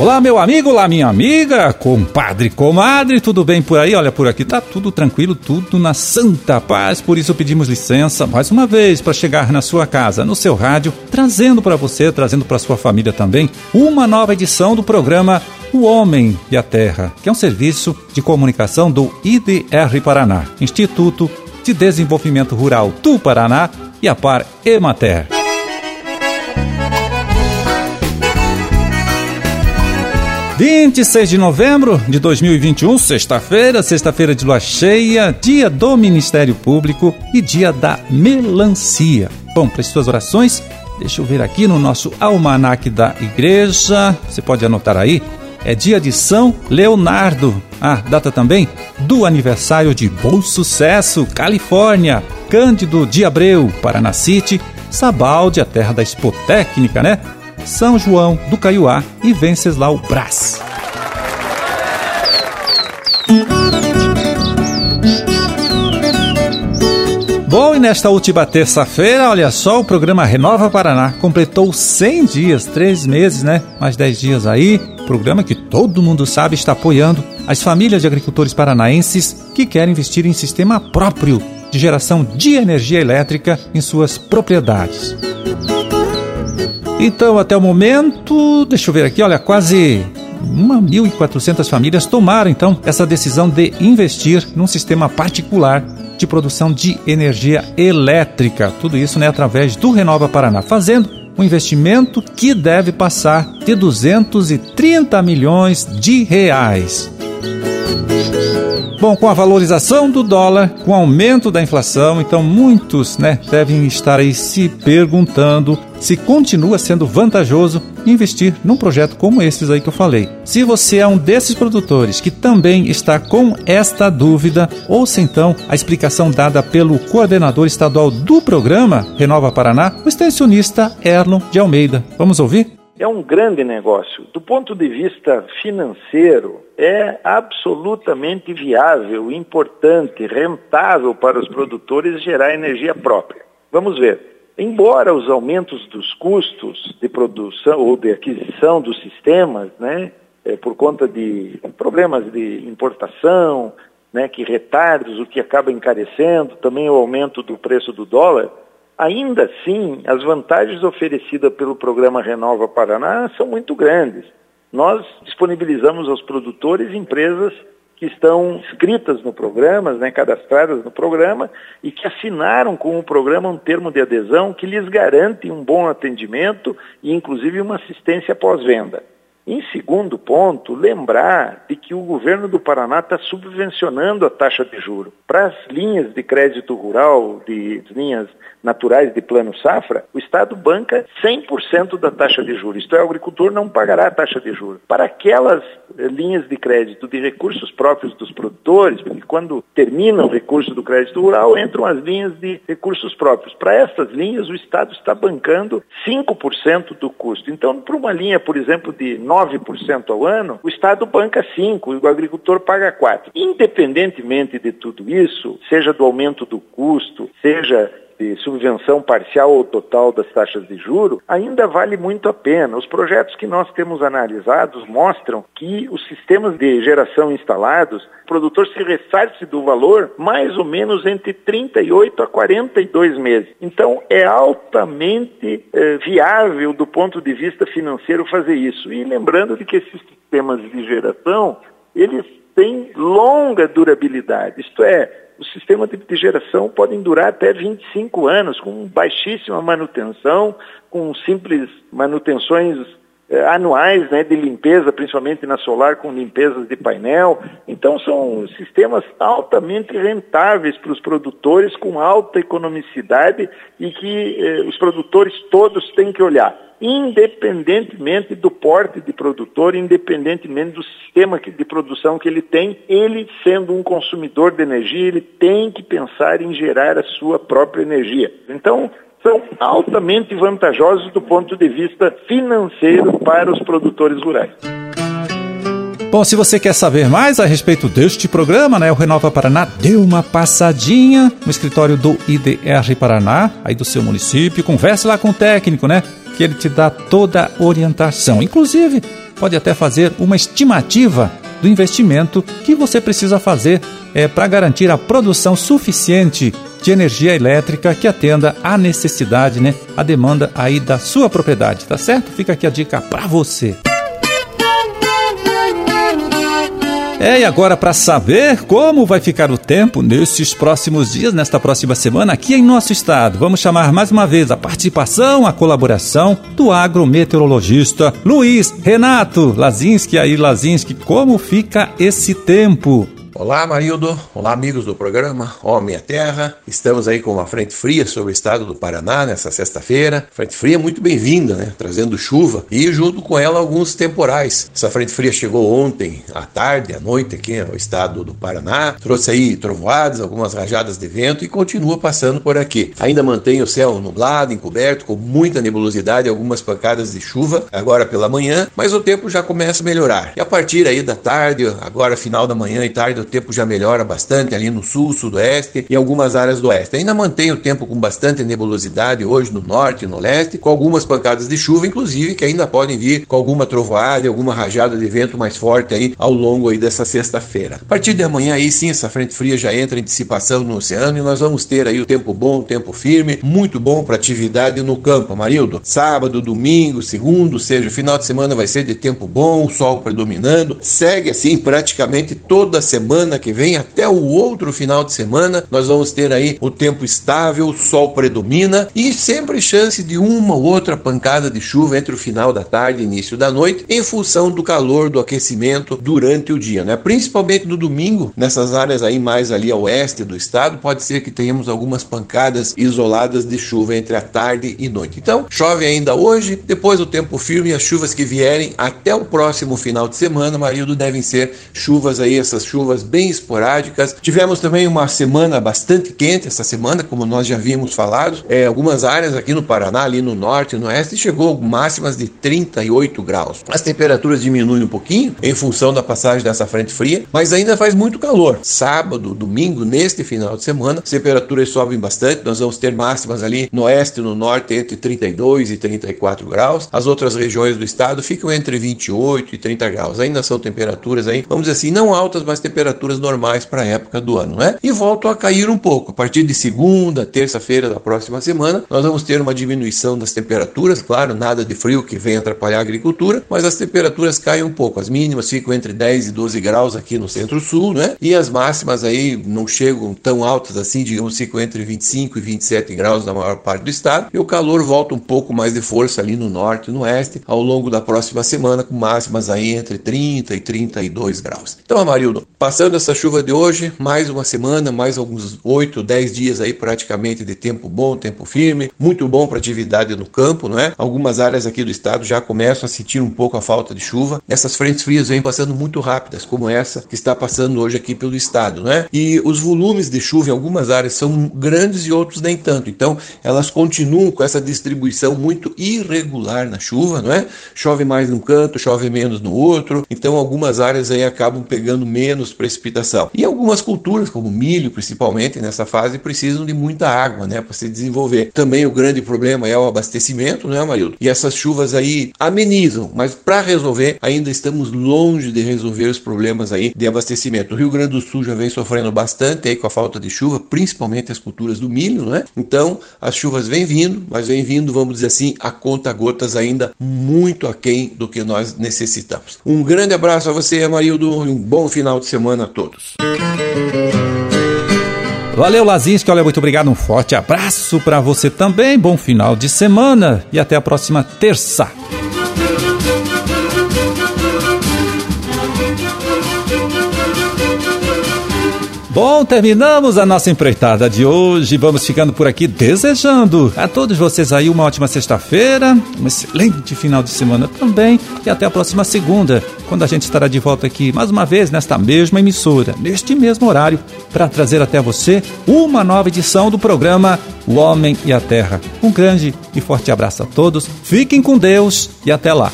Olá, meu amigo, olá, minha amiga, compadre, comadre, tudo bem por aí? Olha, por aqui tá tudo tranquilo, tudo na santa paz. Por isso pedimos licença mais uma vez para chegar na sua casa, no seu rádio, trazendo para você, trazendo para sua família também, uma nova edição do programa O Homem e a Terra, que é um serviço de comunicação do IDR Paraná, Instituto de Desenvolvimento Rural do Paraná e a Par Emater. 26 de novembro de 2021, sexta-feira, sexta-feira de lua cheia, dia do Ministério Público e dia da melancia. Bom, para as suas orações, deixa eu ver aqui no nosso almanaque da igreja, você pode anotar aí, é dia de São Leonardo. Ah, data também do aniversário de Bom Sucesso, Califórnia, Cândido de Abreu, Paraná City, Sabalde, a terra da Expotécnica, né? São João do Caiuá e Venceslau Brás. Bom, e nesta última terça-feira, olha só, o programa Renova Paraná completou 100 dias, 3 meses, né? Mais 10 dias aí. Programa que todo mundo sabe está apoiando as famílias de agricultores paranaenses que querem investir em sistema próprio de geração de energia elétrica em suas propriedades. Então, até o momento, deixa eu ver aqui, olha, quase 1.400 famílias tomaram então essa decisão de investir num sistema particular de produção de energia elétrica. Tudo isso né, através do Renova Paraná, fazendo um investimento que deve passar de 230 milhões de reais. Bom, com a valorização do dólar, com o aumento da inflação, então muitos né, devem estar aí se perguntando se continua sendo vantajoso investir num projeto como esses aí que eu falei. Se você é um desses produtores que também está com esta dúvida, ouça então a explicação dada pelo coordenador estadual do programa Renova Paraná, o extensionista Erlon de Almeida. Vamos ouvir? É um grande negócio. Do ponto de vista financeiro, é absolutamente viável, importante, rentável para os produtores gerar energia própria. Vamos ver. Embora os aumentos dos custos de produção ou de aquisição dos sistemas, né, é, por conta de problemas de importação, né, que retardos, o que acaba encarecendo, também o aumento do preço do dólar, Ainda assim, as vantagens oferecidas pelo programa Renova Paraná são muito grandes. Nós disponibilizamos aos produtores empresas que estão inscritas no programa, né, cadastradas no programa e que assinaram com o programa um termo de adesão que lhes garante um bom atendimento e inclusive uma assistência pós-venda. Em segundo ponto, lembrar de que o governo do Paraná está subvencionando a taxa de juro. Para as linhas de crédito rural, de linhas naturais de plano safra, o Estado banca 100% da taxa de juros. Isto é, o agricultor não pagará a taxa de juros. Para aquelas eh, linhas de crédito de recursos próprios dos produtores, porque quando termina o recurso do crédito rural, entram as linhas de recursos próprios. Para essas linhas, o Estado está bancando 5% do custo. Então, para uma linha, por exemplo, de 9% ao ano, o Estado banca 5% e o agricultor paga 4%. Independentemente de tudo isso, seja do aumento do custo, seja de subvenção parcial ou total das taxas de juro, ainda vale muito a pena. Os projetos que nós temos analisados mostram que os sistemas de geração instalados, o produtor se ressarce do valor mais ou menos entre 38 a 42 meses. Então, é altamente eh, viável do ponto de vista financeiro fazer isso. E lembrando de que esses sistemas de geração, eles têm longa durabilidade, isto é, os sistemas de, geração podem durar até 25 anos, com baixíssima manutenção, com simples manutenções anuais né, de limpeza, principalmente na solar, com limpezas de painel. Então, são sistemas altamente rentáveis para os produtores, com alta economicidade e que eh, os produtores todos têm que olhar independentemente do porte de produtor, independentemente do sistema de produção que ele tem, ele sendo um consumidor de energia, ele tem que pensar em gerar a sua própria energia. Então, são altamente vantajosos do ponto de vista financeiro para os produtores rurais. Bom, se você quer saber mais a respeito deste programa, né, o Renova Paraná deu uma passadinha no escritório do IDR Paraná, aí do seu município, converse lá com o técnico, né? que ele te dá toda a orientação. Inclusive, pode até fazer uma estimativa do investimento que você precisa fazer é, para garantir a produção suficiente de energia elétrica que atenda à necessidade, né, a demanda aí da sua propriedade, tá certo? Fica aqui a dica para você. É, e agora para saber como vai ficar o tempo nesses próximos dias, nesta próxima semana aqui em nosso estado, vamos chamar mais uma vez a participação, a colaboração do agrometeorologista Luiz Renato Lazinski. Aí, Lazinski, como fica esse tempo? Olá, Marildo. Olá, amigos do programa Homem à Terra. Estamos aí com uma frente fria sobre o estado do Paraná nessa sexta-feira. Frente fria muito bem-vinda, né? Trazendo chuva e junto com ela alguns temporais. Essa frente fria chegou ontem à tarde, à noite aqui no estado do Paraná. Trouxe aí trovoadas, algumas rajadas de vento e continua passando por aqui. Ainda mantém o céu nublado, encoberto, com muita nebulosidade, algumas pancadas de chuva agora pela manhã, mas o tempo já começa a melhorar. E a partir aí da tarde, agora final da manhã e tarde, tempo já melhora bastante ali no sul, sudoeste e algumas áreas do oeste. Ainda mantém o tempo com bastante nebulosidade hoje no norte e no leste, com algumas pancadas de chuva, inclusive, que ainda podem vir com alguma trovoada alguma rajada de vento mais forte aí ao longo aí dessa sexta-feira. A partir de amanhã aí sim, essa frente fria já entra em dissipação no oceano e nós vamos ter aí o tempo bom, o tempo firme, muito bom para atividade no campo, Marildo. Sábado, domingo, segundo, seja, final de semana vai ser de tempo bom, sol predominando. Segue assim praticamente toda semana semana que vem até o outro final de semana, nós vamos ter aí o tempo estável, o sol predomina e sempre chance de uma ou outra pancada de chuva entre o final da tarde e início da noite, em função do calor, do aquecimento durante o dia, né? Principalmente no domingo, nessas áreas aí mais ali a oeste do estado, pode ser que tenhamos algumas pancadas isoladas de chuva entre a tarde e noite. Então, chove ainda hoje, depois o tempo firme e as chuvas que vierem até o próximo final de semana, marido, devem ser chuvas aí, essas chuvas bem esporádicas. Tivemos também uma semana bastante quente essa semana, como nós já havíamos falado. É, algumas áreas aqui no Paraná, ali no norte e no oeste, chegou máximas de 38 graus. As temperaturas diminuem um pouquinho em função da passagem dessa frente fria, mas ainda faz muito calor. Sábado, domingo, neste final de semana, as temperaturas sobem bastante. Nós vamos ter máximas ali no oeste e no norte entre 32 e 34 graus. As outras regiões do estado ficam entre 28 e 30 graus. Ainda são temperaturas aí, vamos dizer assim, não altas, mas temperaturas temperaturas normais para a época do ano, né? E voltam a cair um pouco. A partir de segunda, terça-feira da próxima semana, nós vamos ter uma diminuição das temperaturas, claro, nada de frio que venha atrapalhar a agricultura, mas as temperaturas caem um pouco. As mínimas ficam entre 10 e 12 graus aqui no centro-sul, né? E as máximas aí não chegam tão altas assim, digamos, ficam entre 25 e 27 graus na maior parte do estado. E o calor volta um pouco mais de força ali no norte e no oeste ao longo da próxima semana, com máximas aí entre 30 e 32 graus. Então, Amarildo, passando Tirando essa chuva de hoje, mais uma semana, mais alguns 8, 10 dias aí praticamente de tempo bom, tempo firme, muito bom para atividade no campo, não é? Algumas áreas aqui do estado já começam a sentir um pouco a falta de chuva. Essas frentes frias vêm passando muito rápidas, como essa que está passando hoje aqui pelo estado, não é? E os volumes de chuva em algumas áreas são grandes e outros nem tanto. Então, elas continuam com essa distribuição muito irregular na chuva, não é? Chove mais num canto, chove menos no outro. Então, algumas áreas aí acabam pegando menos precipitação precipitação. E algumas culturas, como milho principalmente, nessa fase, precisam de muita água né, para se desenvolver. Também o grande problema é o abastecimento, né, Amarildo? E essas chuvas aí amenizam, mas para resolver, ainda estamos longe de resolver os problemas aí de abastecimento. O Rio Grande do Sul já vem sofrendo bastante aí com a falta de chuva, principalmente as culturas do milho, né? Então, as chuvas vêm vindo, mas vêm vindo, vamos dizer assim, a conta gotas ainda muito aquém do que nós necessitamos. Um grande abraço a você, Amarildo, e um bom final de semana todos. Valeu, Lazinski. Olha, muito obrigado. Um forte abraço para você também. Bom final de semana e até a próxima terça. Bom, terminamos a nossa empreitada de hoje. Vamos ficando por aqui desejando a todos vocês aí uma ótima sexta-feira, um excelente final de semana também e até a próxima segunda, quando a gente estará de volta aqui mais uma vez nesta mesma emissora, neste mesmo horário, para trazer até você uma nova edição do programa O Homem e a Terra. Um grande e forte abraço a todos. Fiquem com Deus e até lá.